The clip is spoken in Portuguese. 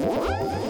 Woohoo!